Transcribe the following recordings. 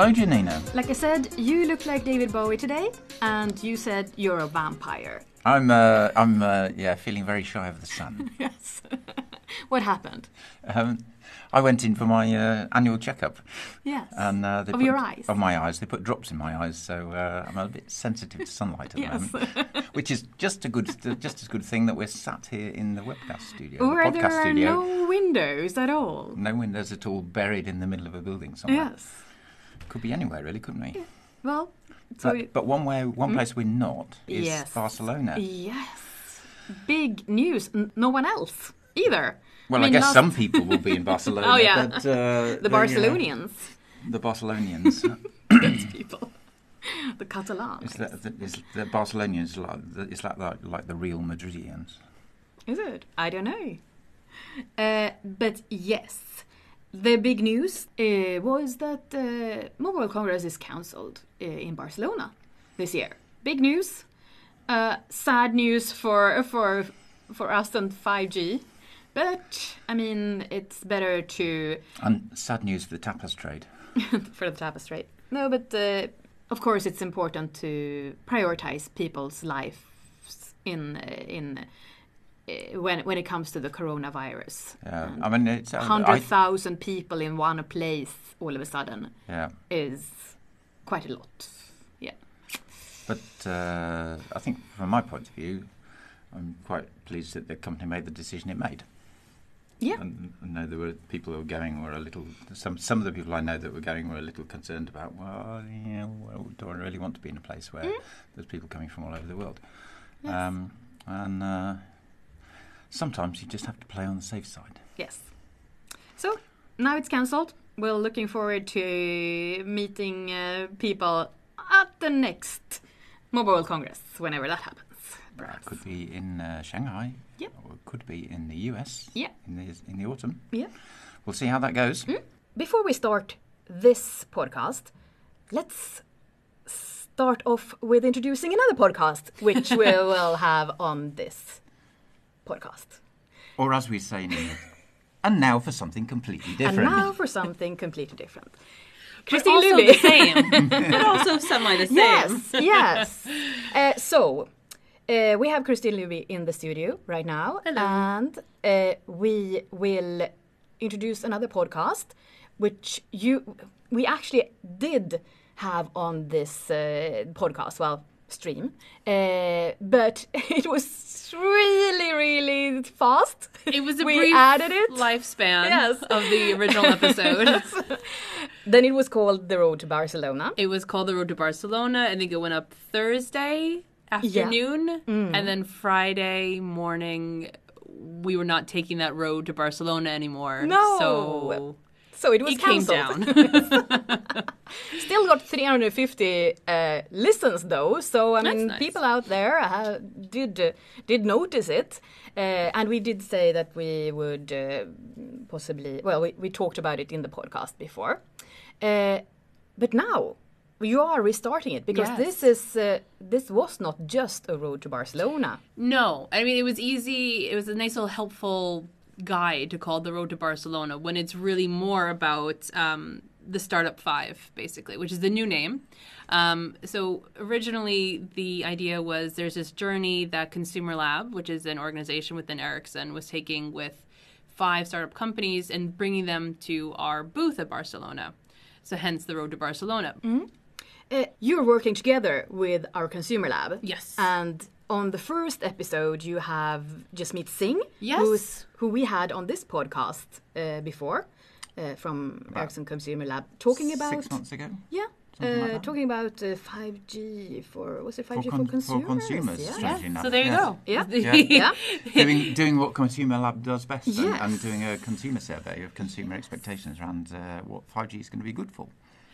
Hello, Janina. Like I said, you look like David Bowie today, and you said you're a vampire. I'm, uh, I'm, uh, yeah, feeling very shy of the sun. Yes. what happened? um, I went in for my uh, annual checkup, Yes. and uh, they Of put, your eyes? of my eyes. They put drops in my eyes, so uh, I'm a bit sensitive to sunlight at the Yes. moment, which is just a good, just as good thing that we're sat here in the webcast studio, Where the there are studio. no windows at all. No windows at all, buried in the middle of a building somewhere. Yes. Could be anywhere, really, couldn't we? Well, so But, but one way, one place we're not is Yes. Barcelona. yes, big news. N- no one else either. Well, I, mean, guess last- some people will be in Barcelona. Oh, yeah. but, uh, the Barcelonians, the Barcelonians. these people, the Catalans. is that the, is the Barcelonians like the, is that like, like the real Madridians? Is it? I don't know. Uh, but yes, the big news uh, was that uh, Mobile Congress is cancelled uh, in Barcelona this year. Big news. Uh, sad news for for for us and 5G. But I mean, it's better to And sad news for the tapas trade. for the tapas trade. No, but uh, of course it's important to prioritize people's lives in in uh, when when it comes to the coronavirus. Yeah, I mean it's uh, Hundred thousand people in one place all of a sudden yeah, is quite a lot. Yeah. but uh, I think from my point of view, I'm quite pleased that the company made the decision it made. Yeah. And I know there were people who were going were a little. Some some of the people I know that were going were a little concerned about. Well, you know, do I really want to be in a place where there's people coming from all over the world? Mm. Yes. Um, and uh, sometimes you just have to play on the safe side. Yes. So now it's cancelled. We're looking forward to meeting uh, people at the next Mobile World Congress, whenever that happens. It Perhaps. could be in uh, Shanghai. Yep. Or it could be in the US. Yeah. In the in the autumn. Yeah. We'll see how that goes. Before we start this podcast, let's start off with introducing another podcast, which we will have on this podcast. Or as we say in England. And now for something completely different. And now for something completely different. But Christine also Luby. the same. but also semi the same. Yes, yes. Uh, so, uh, we have Christine Luby in the studio right now. Hello. And uh, we will introduce another podcast, which you we actually did have on this uh, podcast, well, stream. Uh, but it was really, really fast. It was a we brief added it. lifespan Yes. of the original episode. Then it was called The Road to Barcelona. It was called The Road to Barcelona. I think it went up Thursday afternoon. Mm. And then Friday morning, we were not taking that road to Barcelona anymore. No. So So it was it came cancelled. down. Still got 350 uh, listens though, so I That's mean, nice. people out there uh, did uh, did notice it, uh, and we did say that we would uh, possibly. Well, we, we talked about it in the podcast before, uh, but now you are restarting it because Yes. this is uh, this was not just a road to Barcelona. No, I mean it was easy. It was a nice little helpful guide to call the road to Barcelona when it's really more about um, the startup five, basically, which is the new name. Um, so originally the idea was there's this journey that Consumer Lab, which is an organization within Ericsson, was taking with five startup companies and bringing them to our booth at Barcelona. So hence the road to Barcelona. Uh, you're working together with our consumer lab. Yes. And on the first episode, you have Jasmeet Singh, Yes. who's, who we had on this podcast uh, before uh, from Ericsson Consumer Lab, talking about Six months ago. yeah, Something like uh, talking about uh, 5G for was it 5G for, con- for consumers? consumers, Yeah. strangely enough. So there you yes. go. Yeah. Yeah. yeah. doing, doing what Consumer Lab does best and, Yes. and doing a consumer survey of consumer expectations around uh, what 5G is going to be good for.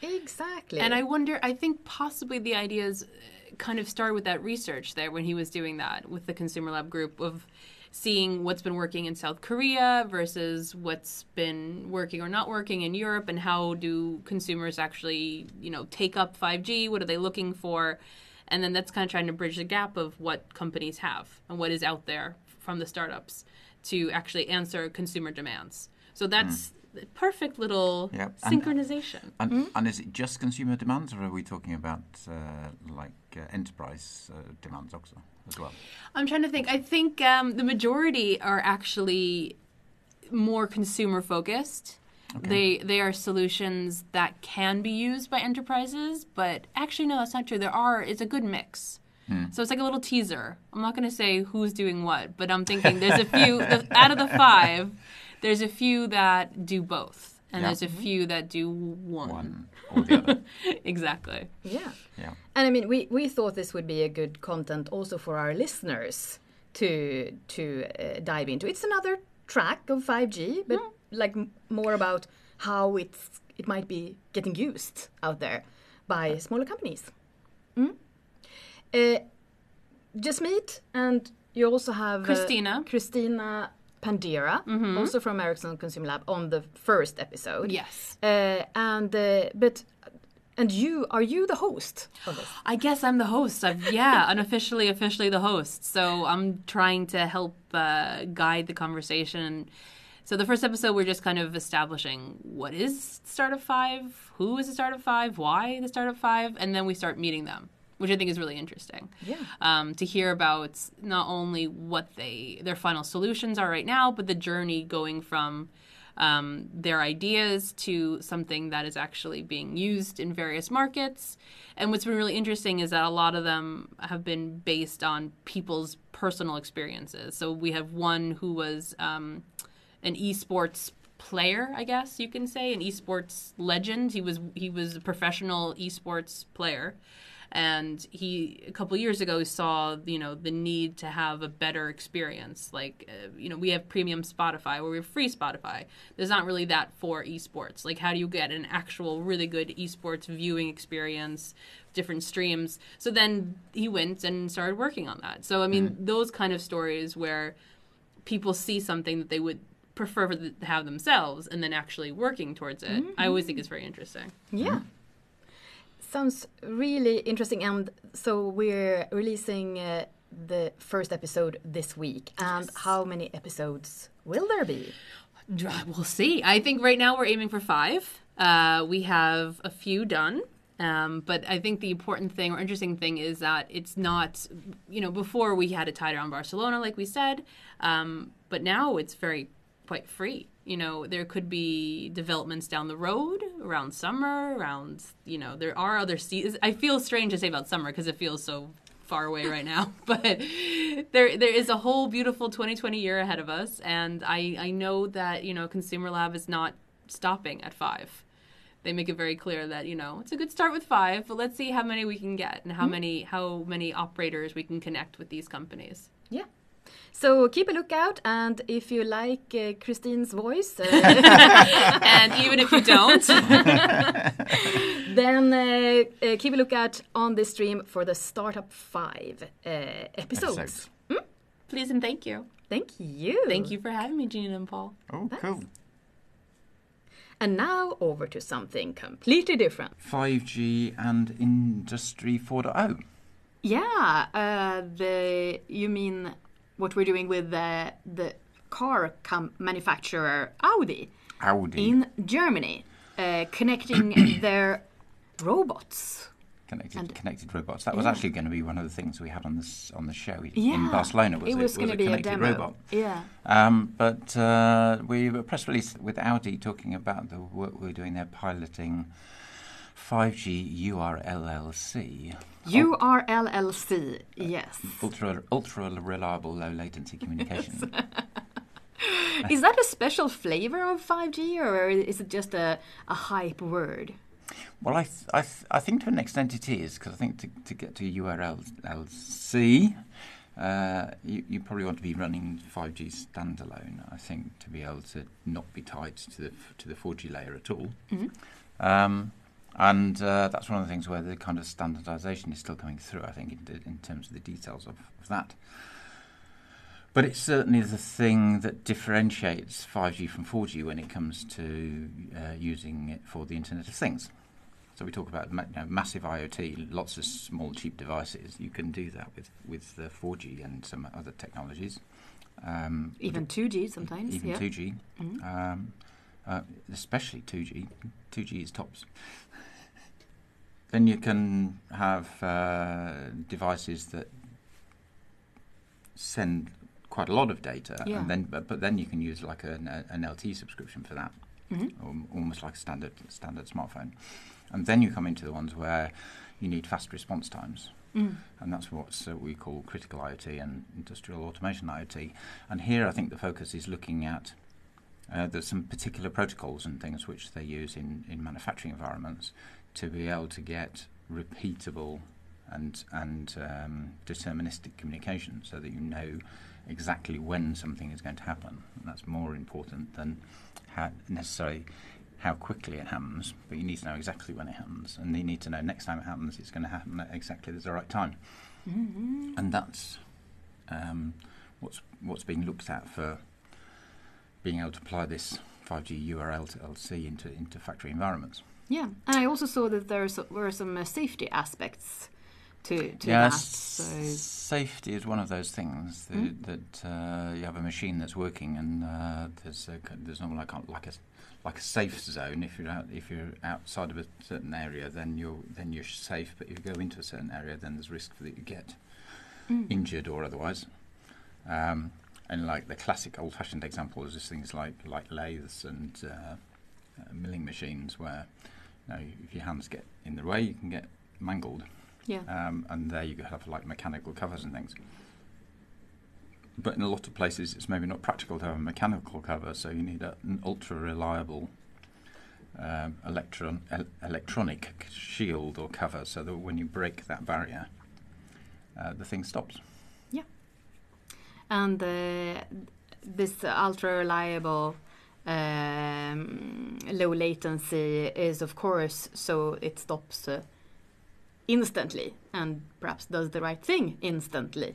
Exactly. And I wonder, I think possibly the ideas uh, kind of started with that research there when he was doing that with the Consumer Lab group of seeing what's been working in South Korea versus what's been working or not working in Europe and how do consumers actually, you know, take up 5G? What are they looking for? And then that's kind of trying to bridge the gap of what companies have and what is out there from the startups to actually answer consumer demands. So hmm. that's perfect little Yep. And- uh, synchronization. And, hmm? and is it just consumer demands, or are we talking about uh, like uh, enterprise uh, demands also as well? I'm trying to think. I think um, the majority are actually more consumer focused. Okay. They they are solutions that can be used by enterprises, but actually no, that's not true. There are it's a good mix. So it's like a little teaser. I'm not going to say who's doing what, but I'm thinking there's a few the, out of the five. There's a few that do both, and Yeah. there's a few that do one. One or the other. Mm-hmm. exactly. Yeah. Yeah. And I mean, we, we thought this would be a good content also for our listeners to to uh, dive into. It's another track of 5G, but like m- more about how it's it might be getting used out there by smaller companies. Mm? Uh, Jasmeet, and you also have uh, Christina. Pandera, also from Ericsson Consumer Lab, on the first episode. Yes. Uh, and uh, but and you are you the host of this? I guess I'm the host. I've, yeah, unofficially, officially the host. So I'm trying to help uh, guide the conversation. So the first episode, we're just kind of establishing what is Startup Five, who is the Startup Five, why the Startup Five, and then we start meeting them, which I think is really interesting. Yeah. Um, to hear about not only what they their final solutions are right now, but the journey going from um, their ideas to something that is actually being used in various markets. And what's been really interesting is that a lot of them have been based on people's personal experiences. So we have one who was um, an esports player, I guess you can say, an esports legend. He was he was a professional esports player and he a couple years ago saw you know the need to have a better experience. Like uh, you know we have premium spotify where we have free spotify. There's not really that for esports. Like how do you get an actual really good esports viewing experience different streams? So then he went and started working on that. So i mean mm. those kind of stories where people see something that they would prefer to have themselves and then actually working towards it mm. i always think is very interesting. Yeah. Mm. Sounds really interesting. And so we're releasing uh, the first episode this week. And how many episodes will there be? We'll see. I think right now we're aiming for five. Uh, we have a few done. Um, but I think the important thing or interesting thing is that it's not, you know, before we had it tied around Barcelona, like we said, um, but now it's very quite free. You know, there could be developments down the road around summer, around, you know, there are other seasons. I feel strange to say about summer because it feels so far away right now but there there is a whole beautiful 2020 year ahead of us and i i know that you know consumer lab is not stopping at five they make it very clear that you know it's a good start with five but let's see how many we can get and how mm-hmm. many how many operators we can connect with these companies Yeah. So keep a lookout, and if you like uh, Christine's voice, uh, and even if you don't then uh, uh, keep a lookout on this stream for the Startup 5 uh, episodes. Episodes. please and thank you Thank you. thank you for having me gina and paul Oh, cool. And now over to something completely different. 5G and Industry 4.0. Yeah, uh, the you mean what we're doing with the the car com- manufacturer Audi Audi. in Germany, uh, connecting their robots. Connected, And- connected robots. That was actually going to be one of the things we had on this on the show in Barcelona. Was it was going to a be a connected demo. robot. Yeah, Um, but uh, we a press release with Audi talking about the work we're doing. They're piloting 5G URLLC, URLLC. Yes, ultra ultra reliable low latency communication. is that a special flavor of 5G, or is it just a, a hype word? well, I th- I, th- I think to an extent it is because I think to, to get to URLLC. Uh, you, you probably want to be running 5G standalone. I think to be able to not be tied to the to the 4G layer at all. Um, and uh, that's one of the things where the kind of standardization is still coming through, I think, in, in terms of the details of, of that. But it's certainly the thing that differentiates 5G from 4G when it comes to uh, using it for the Internet of Things. So we talk about you know, massive IoT, lots of small, cheap devices. You can do that with with uh, 4G and some other technologies. Um, Even 2G sometimes. even yeah. 2G. Mhm. Um, uh, especially 2G. 2G is tops. Then you can have uh, devices that send quite a lot of data, Yeah. and then but, but then you can use like an, an LTE subscription for that, Mhm. almost like a standard standard smartphone. And then you come into the ones where you need fast response times Mm. and that's what uh, we call critical IoT and industrial automation IoT. And here, I think the focus is looking at uh, there's some particular protocols and things which they use in, in manufacturing environments to be able to get repeatable and and um, deterministic communication, so that you know exactly when something is going to happen. And that's more important than how necessarily how quickly it happens, but you need to know exactly when it happens, and you need to know next time it happens, it's going to happen at exactly at the right time, Mhm. and that's um, what's what's being looked at for being able to apply this 5G URL to LC into into factory environments. Yeah, and I also saw that there were some uh, safety aspects to to yeah, that. So safety is one of those things that, Mm. that uh, you have a machine that's working, and uh, there's a, there's not like a, like a like a safe zone. If you're out if you're outside of a certain area, then you're then you're safe. But if you go into a certain area, then there's risk that you get Mm. injured or otherwise. Um, and like the classic old-fashioned example is just things like like lathes and uh, uh, milling machines, where know, if your hands get in the way, you can get mangled yeah, um, and there you have like mechanical covers and things. But in a lot of places, it's maybe not practical to have a mechanical cover, so you need a, an ultra reliable um, electron el- electronic shield or cover, so that when you break that barrier, uh, the thing stops. Yeah. And uh, this ultra reliable um, low latency is of course so it stops uh, instantly and perhaps does the right thing instantly.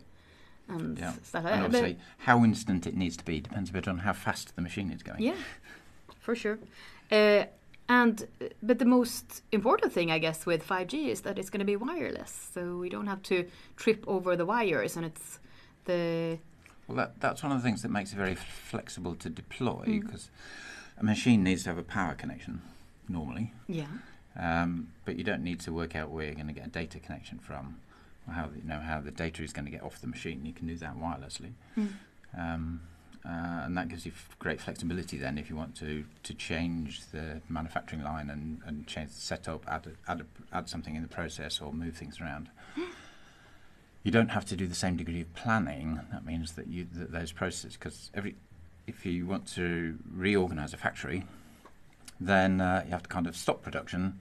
And Yeah. And obviously, how instant it needs to be depends a bit on how fast the machine is going. Yeah, for sure. Uh, and uh, but the most important thing, I guess, with 5G is that it's going to be wireless, so we don't have to trip over the wires, and it's the Well, that, that's one of the things that makes it very flexible to deploy Mm. because a machine needs to have a power connection normally. yeah, Um, but you don't need to work out where you're going to get a data connection from, or how you know how the data is going to get off the machine. You can do that wirelessly, Mm. um, uh, and that gives you f- great flexibility. Then, if you want to to change the manufacturing line and, and change the setup, add a, add a, add something in the process, or move things around. You don't have to do the same degree of planning. That means that you that those processes because every if you want to reorganize a factory, then uh, you have to kind of stop production,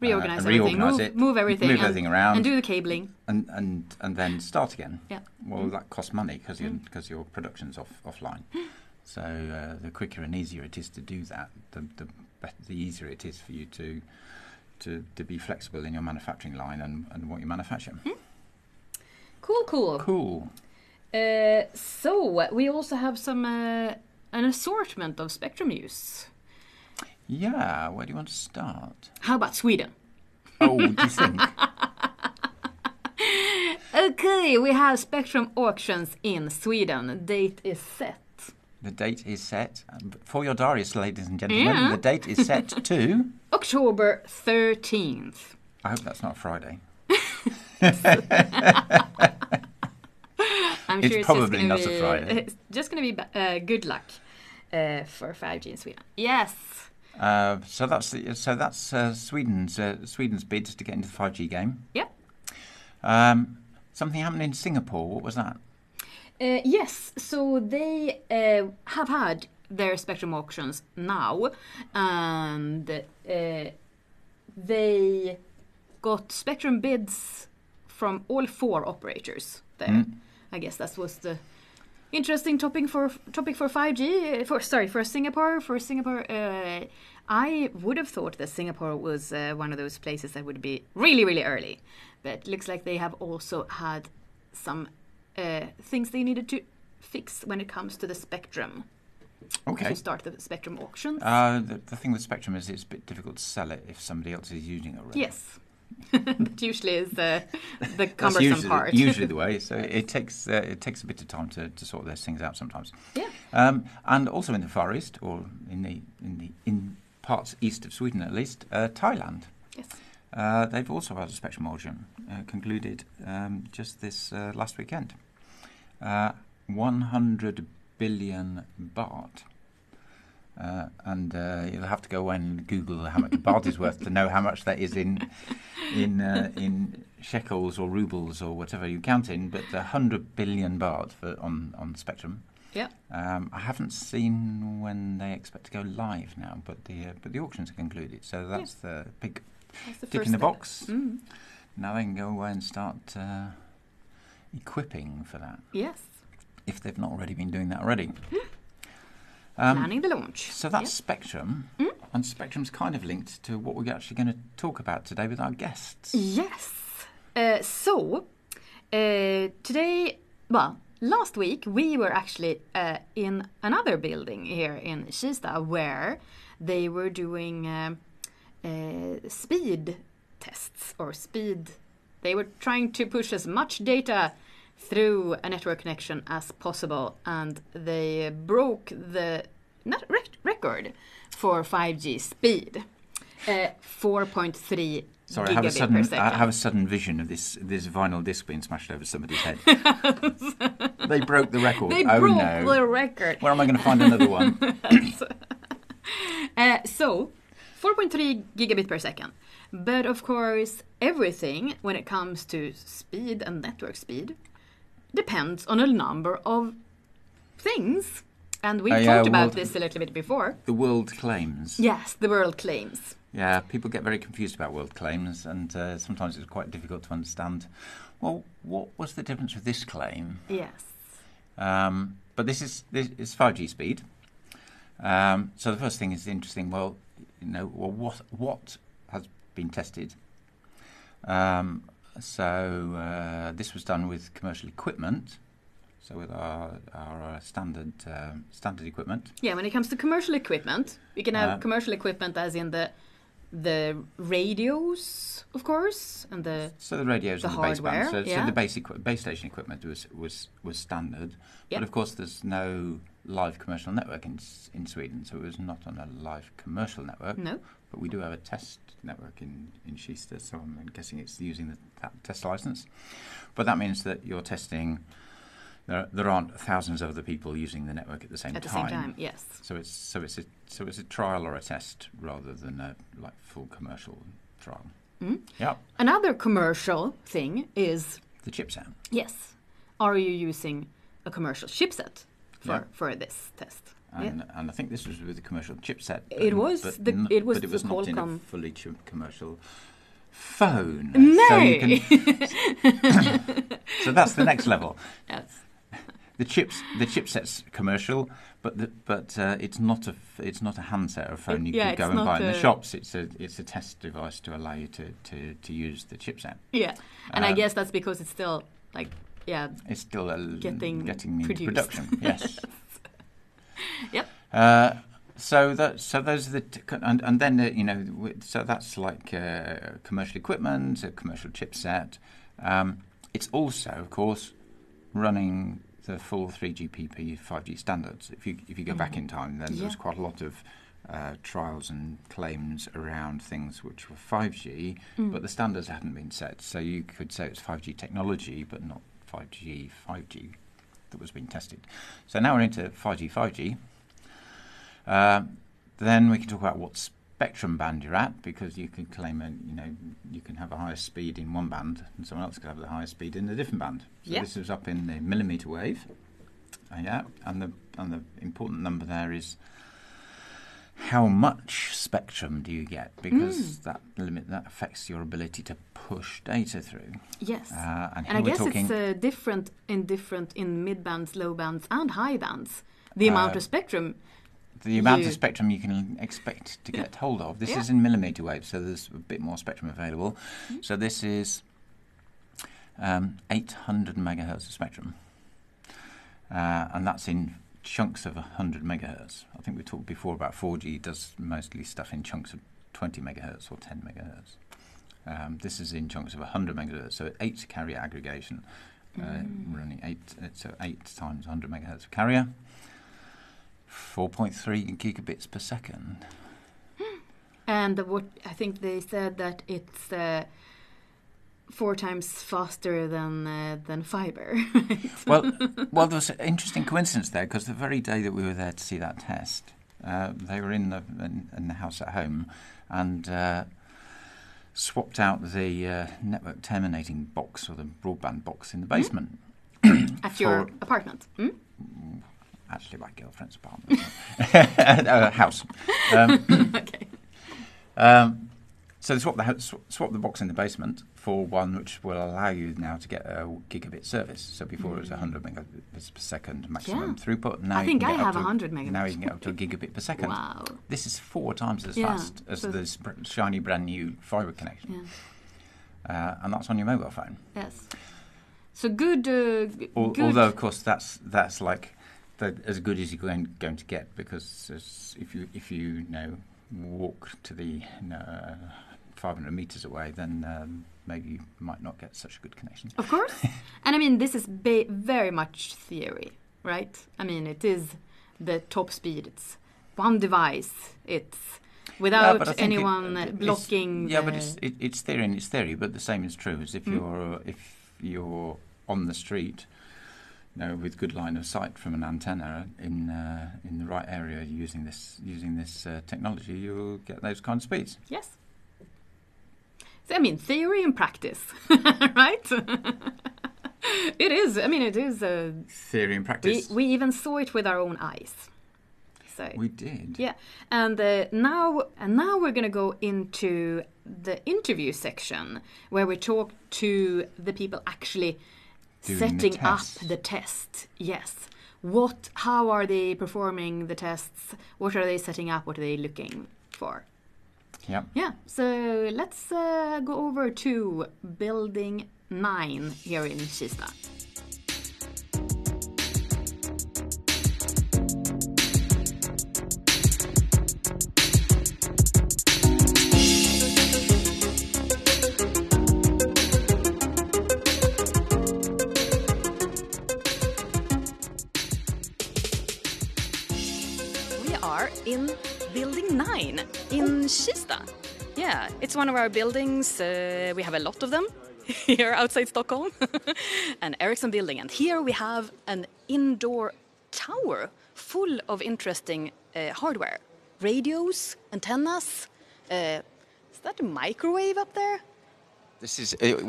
reorganize and everything, reorganise move, it, move everything, move and, everything around, and do the cabling. and, and and then start again. Yeah. Well, Mm. that costs money because Mm. because your production's off offline. so uh, the quicker and easier it is to do that, the the, bet- the easier it is for you to to to be flexible in your manufacturing line and, and what you manufacture. Cool, cool. Cool. Uh, so we also have some uh, an assortment of spectrum use. Yeah. Where do you want to start? How about Sweden? Oh, do you think? Okay, we have spectrum auctions in Sweden. Date is set. the date is set um, for your diaries, ladies and gentlemen. Yeah. The date is set to. October 13th. I hope that's not Friday. I'm It's sure it's probably just not a be, Friday. It's just going to be uh, good luck uh, for 5G in Sweden. Yes. Uh, so that's the, so that's uh, Sweden's uh, Sweden's bid to get into the 5G game. Yep. Um, something happened in Singapore. What was that? Uh, yes, so they uh, have had their spectrum auctions now, and uh, they got spectrum bids from all four operators there. Mm. I guess that was the interesting topic for topic for 5G. uh, For sorry, for Singapore. For Singapore, uh, I would have thought that Singapore was uh, one of those places that would be really, really early, but it looks like they have also had some uh, things they needed to fix when it comes to the spectrum Okay. to start the spectrum auctions. Uh, the, the thing with Spectrum is it's a bit difficult to sell it if somebody else is using it already. yes, that usually is the the cumbersome usually, part. usually the way. So it takes uh, it takes a bit of time to, to sort those things out sometimes. Yeah. Um, and also in the Far East, or in the in the in parts east of Sweden at least, uh, Thailand. yes. Uh, they've also had a spectrum auction uh, concluded um, just this uh, last weekend. Uh, 100 billion baht. Uh, and uh, you'll have to go and Google how much a baht is worth to know how much that is in in uh, in shekels or rubles or whatever you count in. But 100 billion baht for, on on Spectrum. Yeah. Um, I haven't seen when they expect to go live now, but the uh, but the auctions are concluded, so that's the big That's the tick in the box. Mm. Now they can go away and start uh, equipping for that, Yes. if they've not already been doing that already. Um, Planning the launch. so that's Yeah. Spectrum, Mm. and Spectrum's kind of linked to what we're actually going to talk about today with our guests. Yes. Uh, so, uh, today, well, last week we were actually uh, in another building here in Kista where they were doing uh, uh, speed tests or speed. They were trying to push as much data through a network connection as possible, and they broke the net rec- record for 5G speed. Uh, 4.3 Sorry, I have a sudden I have a sudden vision of this this vinyl disc being smashed over somebody's head. they broke the record. They oh broke no! the record. Where am I going to find another one? Uh, so, 4.3 gigabit per second. But of course, everything when it comes to speed and network speed depends on a number of things. And we yeah, talked about this a little bit before. the world claims. Yes, the world claims. Yeah, people get very confused about world claims, and uh, sometimes it's quite difficult to understand. Well, what was the difference with this claim? Yes. Um, but this is this is 5G speed. Um, so the first thing is interesting. Well, you know, well, what what has been tested? Um, so uh, this was done with commercial equipment. So with our our uh, standard um standard equipment. Yeah, when it comes to commercial equipment, we can have Uh, commercial equipment as in the the radios, of course, and the So the radios The and the baseband. hardware, So, yeah. so the base equi- base station equipment was was was standard. Yeah. But of course, there's no live commercial network in in Sweden, so it was not on a live commercial network. no. But we do have a test network in in Kista, so I'm guessing it's using the, that test license. But that means that you're testing. There, there aren't thousands of other people using the network at the same At the time. same time, yes. So it's so it's a so it's a trial or a test rather than a like full commercial trial. Mm. Yeah, Another commercial thing is the chipset. yes, are you using a commercial chipset for Yeah. for this test? And, and I think this was with the commercial chipset. It was but the- it was but it was not in a fully commercial phone. No. So, you can, so that's the next level. Yes. The chips, the chipset's commercial, but the, but uh, it's not a it's not a handset or a phone you Yeah, could go and buy in the shops. It's a it's a test device to allow you to, to, to use the chipset. Yeah, and I Uh, guess that's because it's still like yeah It's still a, Getting getting into production. Yes. Yep. Uh, so that so those are the t- and and then uh, you know so that's like uh, commercial equipment, a commercial chipset. Um, it's also, of course, running the full 3GPP 5G standards. If you if you go back in time, then there was quite a lot of uh, trials and claims around things which were 5G, but the standards hadn't been set. So you could say it's 5G technology, but not 5G 5G that was being tested. So now we're into 5G 5G. Um, then we can talk about what spectrum band you're at, because you can claim a, you know you can have a higher speed in one band, and someone else could have the highest speed in a different band. So Yeah. this is up in the millimeter wave. Uh, yeah, and the and the important number there is how much spectrum do you get, because that limit that affects your ability to push data through. yes. Uh, and and I guess talking. it's uh, different in different in mid bands, low bands, and high bands. The amount Uh, of spectrum. the amount you- of spectrum you can expect to get hold of. This Yeah. is in millimeter waves, so there's a bit more spectrum available. Mm-hmm. So this is um, 800 megahertz of spectrum, uh, and that's in chunks of 100 megahertz. I think we talked before about 4G does mostly stuff in chunks of 20 megahertz or 10 megahertz. Um, this is in chunks of 100 megahertz, so 8 carrier aggregation, uh, running 8, uh, so 8 times 100 megahertz of carrier. 4.3 gigabits per second. And what I think they said that it's uh, four times faster than uh, than fiber. well, well, there was an interesting coincidence there because the very day that we were there to see that test, uh, they were in the in, in, the house at home, and uh, swapped out the uh, network terminating box or the broadband box in the basement. At your apartment. Hmm? Actually, my girlfriend's apartment, uh, house. Um, okay. Um, so they swap the swap the box in the basement for one which will allow you now to get a gigabit service. So before it was 100 megabits per second maximum Yeah. throughput. Now I think I have to- 100 Now you megabits. can get up to a gigabit per second. Wow. This is four times as Yeah, fast as so- this shiny brand new fibre connection, uh, and that's on your mobile phone. Yes. So good. Uh, g- Al- good. Although, of course, that's that's like the, as good as you're going, going to get because if you if you, you know walk to the uh, 500 meters away, then um, maybe you might not get such a good connection. Of course. and I mean, this is ba- very much theory, right? I mean, it is the top speed. It's one device. It's without but I think it- anyone uh, it's- blocking. Yeah, but it's it, it's theory and it's theory. But the same is true as if Mm. you're if you're on the street, you know, with good line of sight from an antenna in uh, in the right area using this using this uh, technology, you'll get those kind of speeds. Yes. So, I mean, theory and practice, right? it is. I mean, it is. a Theory and practice. we even saw it with our own eyes. So We did. yeah, and uh, now and now we're gonna go into the interview section where we talk to the people actually Doing the setting up the test. Yes. What? How are they performing the tests? What are they setting up? What are they looking for? Yeah. Yeah, so let's uh, go over to Building 9 here in Kista. We are in Building 9 in Kista. Yeah, it's one of our buildings. Uh, we have a lot of them here outside Stockholm. an Ericsson building. And here we have an indoor tower full of interesting uh, hardware radios, antennas. Uh, is that a microwave up there? This is uh,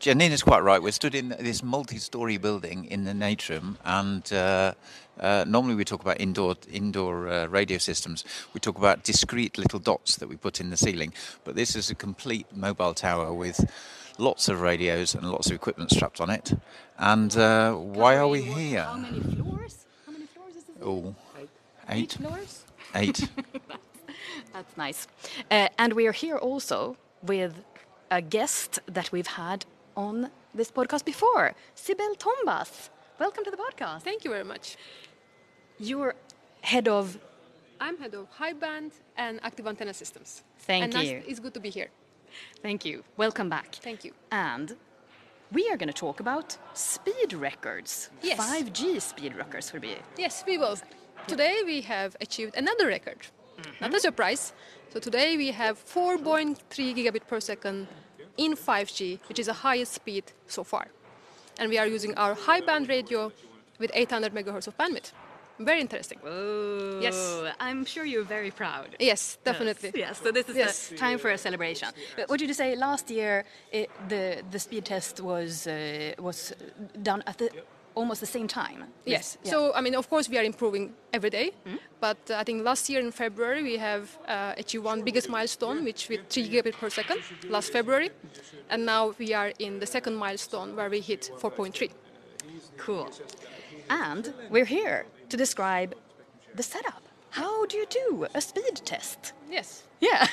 Janina's quite right. We're stood in this multi-story building in the atrium, and uh, uh, normally we talk about indoor indoor uh, radio systems. We talk about discrete little dots that we put in the ceiling, but this is a complete mobile tower with lots of radios and lots of equipment strapped on it. And uh, why are we here? How many floors? How many floors is this? Oh, eight, floors? eight. That's nice. Uh, and we are here also with a guest that we've had on this podcast before, Sibel Tombaz. Welcome to the podcast. Thank you very much. You're head of. I'm head of high band and active antenna systems. Thank and you. it's good to be here. Thank you. Welcome back. Thank you. And we are going to talk about speed records. Yes. 5G speed records will be. Yes, we will. Today we have achieved another record. Not a surprise. So today we have 4.3 gigabit per second in 5G, which is the highest speed so far. And we are using our high band radio with 800 megahertz of bandwidth. Very interesting. Oh, Yes. I'm sure you're very proud. Yes, definitely. Yes, so this is Yes. the time for a celebration. But what did you say last year? It, the the speed test was uh, was done at the almost the same time. Yes. Yeah. So, I mean, of course, we are improving every day. But uh, I think last year in February, we have uh, achieved one biggest milestone, which with 3 gigabit per second last February. And now we are in the second milestone where we hit 4.3. cool. And we're here to describe the setup. How do you do a speed test? Yes. Yeah.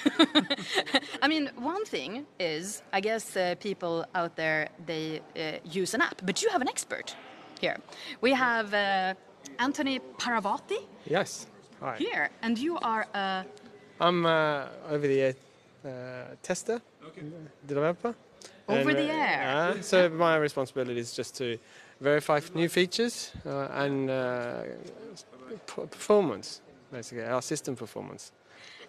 I mean, one thing is, I guess uh, people out there they uh, use an app, but you have an expert here. We have uh, Anthony Paravati Yes. Hi. here, and you are a I'm uh, over the air uh, tester developer. Over And, the uh, air. uh, so my responsibility is just to verify new features uh, and uh, performance, basically our system performance.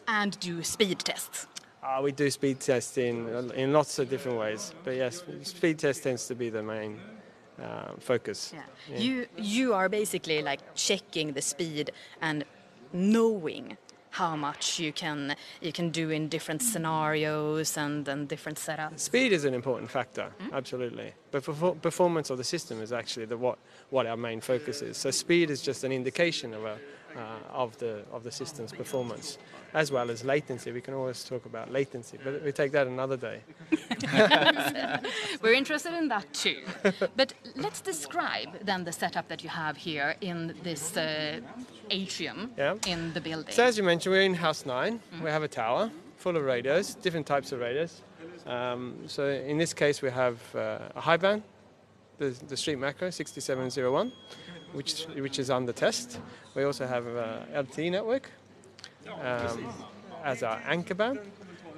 And do speed tests. Uh, we do speed testing in lots of different ways, but yes, speed test tends to be the main uh, focus. Yeah. You you are basically like checking the speed and knowing how much you can you can do in different scenarios and, and different setups. Speed is an important factor, absolutely. But perfor- performance of the system is actually the what what our main focus is. So speed is just an indication of a, uh, of the of the system's performance, as well as latency. We can always talk about latency, but we take that another day. We're interested in that too. but let's describe then the setup that you have here in this uh, atrium Yeah. in the building. So as you mentioned, we're in House 9. We have a tower full of radios, different types of radios. Um, so in this case, we have uh, a high band, the, the street macro 6701, which, which is under test. We also have a LTE network um, as our anchor band.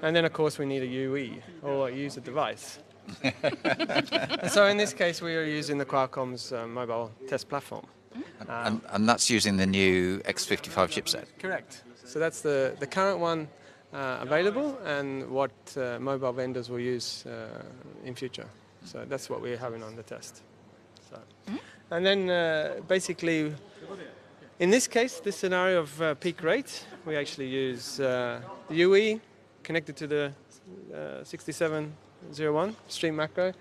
And then, of course, we need a UE or a user device. so in this case, we are using the Qualcomm's uh, mobile test platform. And, and that's using the new X55 chipset. Correct. So that's the, the current one uh, available and what uh, mobile vendors will use uh, in future. So that's what we're having on the test. So. And then uh, basically, in this case, this scenario of uh, peak rate, we actually use uh, the UE connected to the uh, 6701 street macro,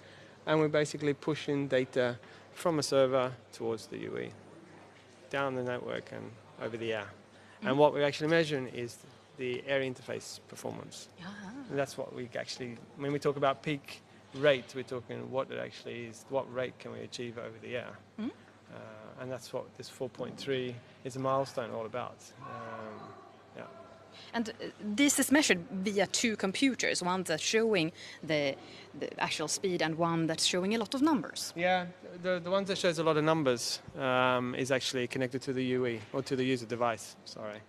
and we're basically pushing data from a server towards the UE, down the network and over the air. And what we're actually measuring is the air interface performance. And that's what we actually, when we talk about peak rate, we're talking what it actually is, what rate can we achieve over the air. Uh, and that's what this 4.3 is a milestone all about. Um, yeah. And uh, this is measured via two computers, one that's showing the, the actual speed and one that's showing a lot of numbers. Yeah, the, the ones that shows a lot of numbers um, is actually connected to the UE or to the user device. Sorry,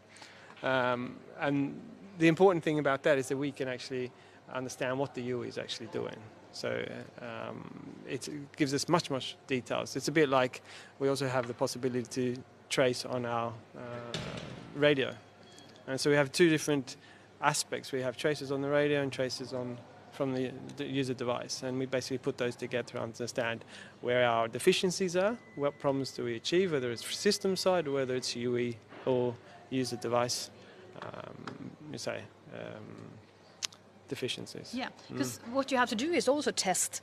um, and the important thing about that is that we can actually understand what the UE is actually doing. So um, it gives us much much details. It's a bit like we also have the possibility to trace on our uh, radio, and so we have two different aspects. We have traces on the radio and traces on from the, user device, and we basically put those together to understand where our deficiencies are, what problems do we achieve, whether it's system side or whether it's UE or user device, um, you say, um, deficiencies. Yeah, because what you have to do is also test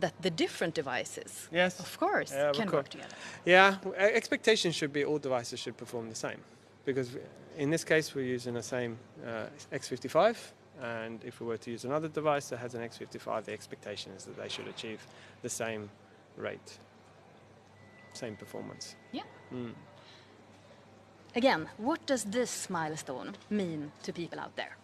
that the different devices, Yes. of course, Yeah, of can course. work together. Yeah, expectation should be all devices should perform the same, because in this case we're using the same uh, X55, and if we were to use another device that has an X55, the expectation is that they should achieve the same rate, same performance. Yeah. Mm. Again, what does this milestone mean to people out there?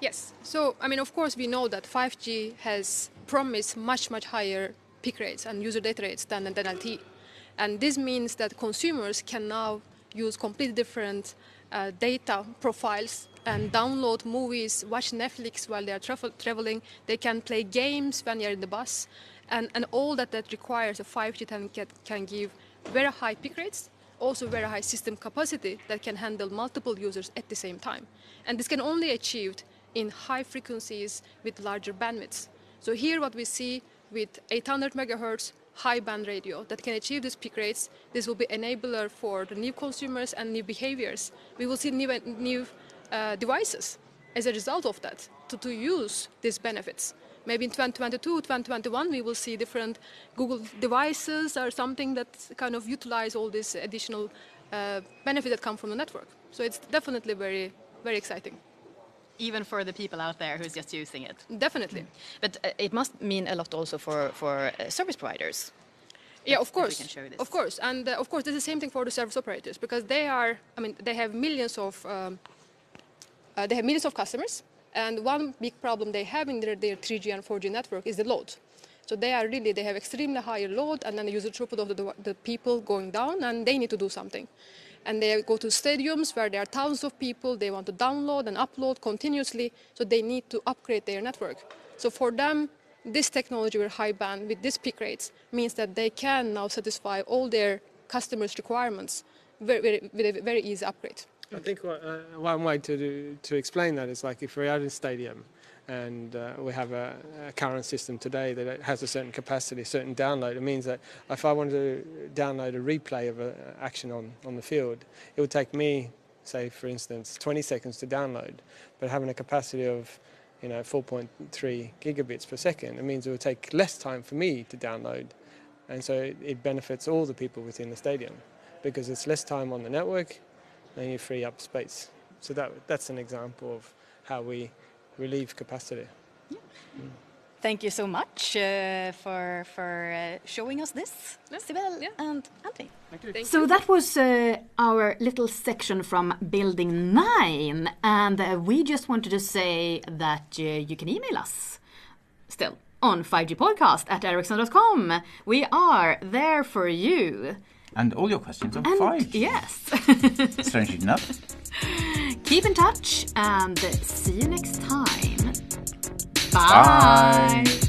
Yes. So, I mean, of course, we know that 5G has promised much, much higher peak rates and user data rates than, than LTE. And this means that consumers can now use completely different uh, data profiles and download movies, watch Netflix while they are travel- traveling. They can play games when they are in the bus. And, and all that that requires a 5G can, can give very high peak rates, also very high system capacity that can handle multiple users at the same time. And this can only achieved in high frequencies with larger bandwidths. So here what we see with 800 megahertz high band radio that can achieve these peak rates, this will be enabler for the new consumers and new behaviors. We will see new, new uh, devices as a result of that to, to use these benefits. Maybe in 2022, 2021, we will see different Google devices or something that kind of utilize all this additional uh, benefit that come from the network. So it's definitely very, very exciting. Even for the people out there who's just using it. Definitely. But uh, it must mean a lot also for, for uh, service providers. Yeah, of if we course. can show this. Of course, and uh, of course, it's the same thing for the service operators because they are. I mean, they have millions of. Um, uh, they have millions of customers, and one big problem they have in their, their 3G and 4G network is the load. So they are really they have extremely higher load, and then the user throughput of the, the people going down, and they need to do something. And they go to stadiums where there are thousands of people. They want to download and upload continuously, so they need to upgrade their network. So for them, this technology with high band, with these peak rates, means that they can now satisfy all their customers' requirements very, very, with a very easy upgrade. I think uh, one way to do, to explain that is like if we're at a stadium and uh, we have a, a current system today that has a certain capacity, certain download, it means that if I wanted to download a replay of an action on, on the field, it would take me, say for instance, 20 seconds to download, but having a capacity of you know 4.3 gigabits per second, it means it would take less time for me to download, and so it, it benefits all the people within the stadium because it's less time on the network and you free up space. So that that's an example of how we relieve capacity. Thank you so much uh, for for uh, showing us this, Sibel Yeah. and Antti. Thank So that was uh, our little section from Building 9, and uh, we just wanted to say that uh, you can email us still on 5gpodcast at ericsson.com. We are there for you. And all your questions on And 5G. yes, Strangely enough. keep in touch and see you next time. Bye. Bye.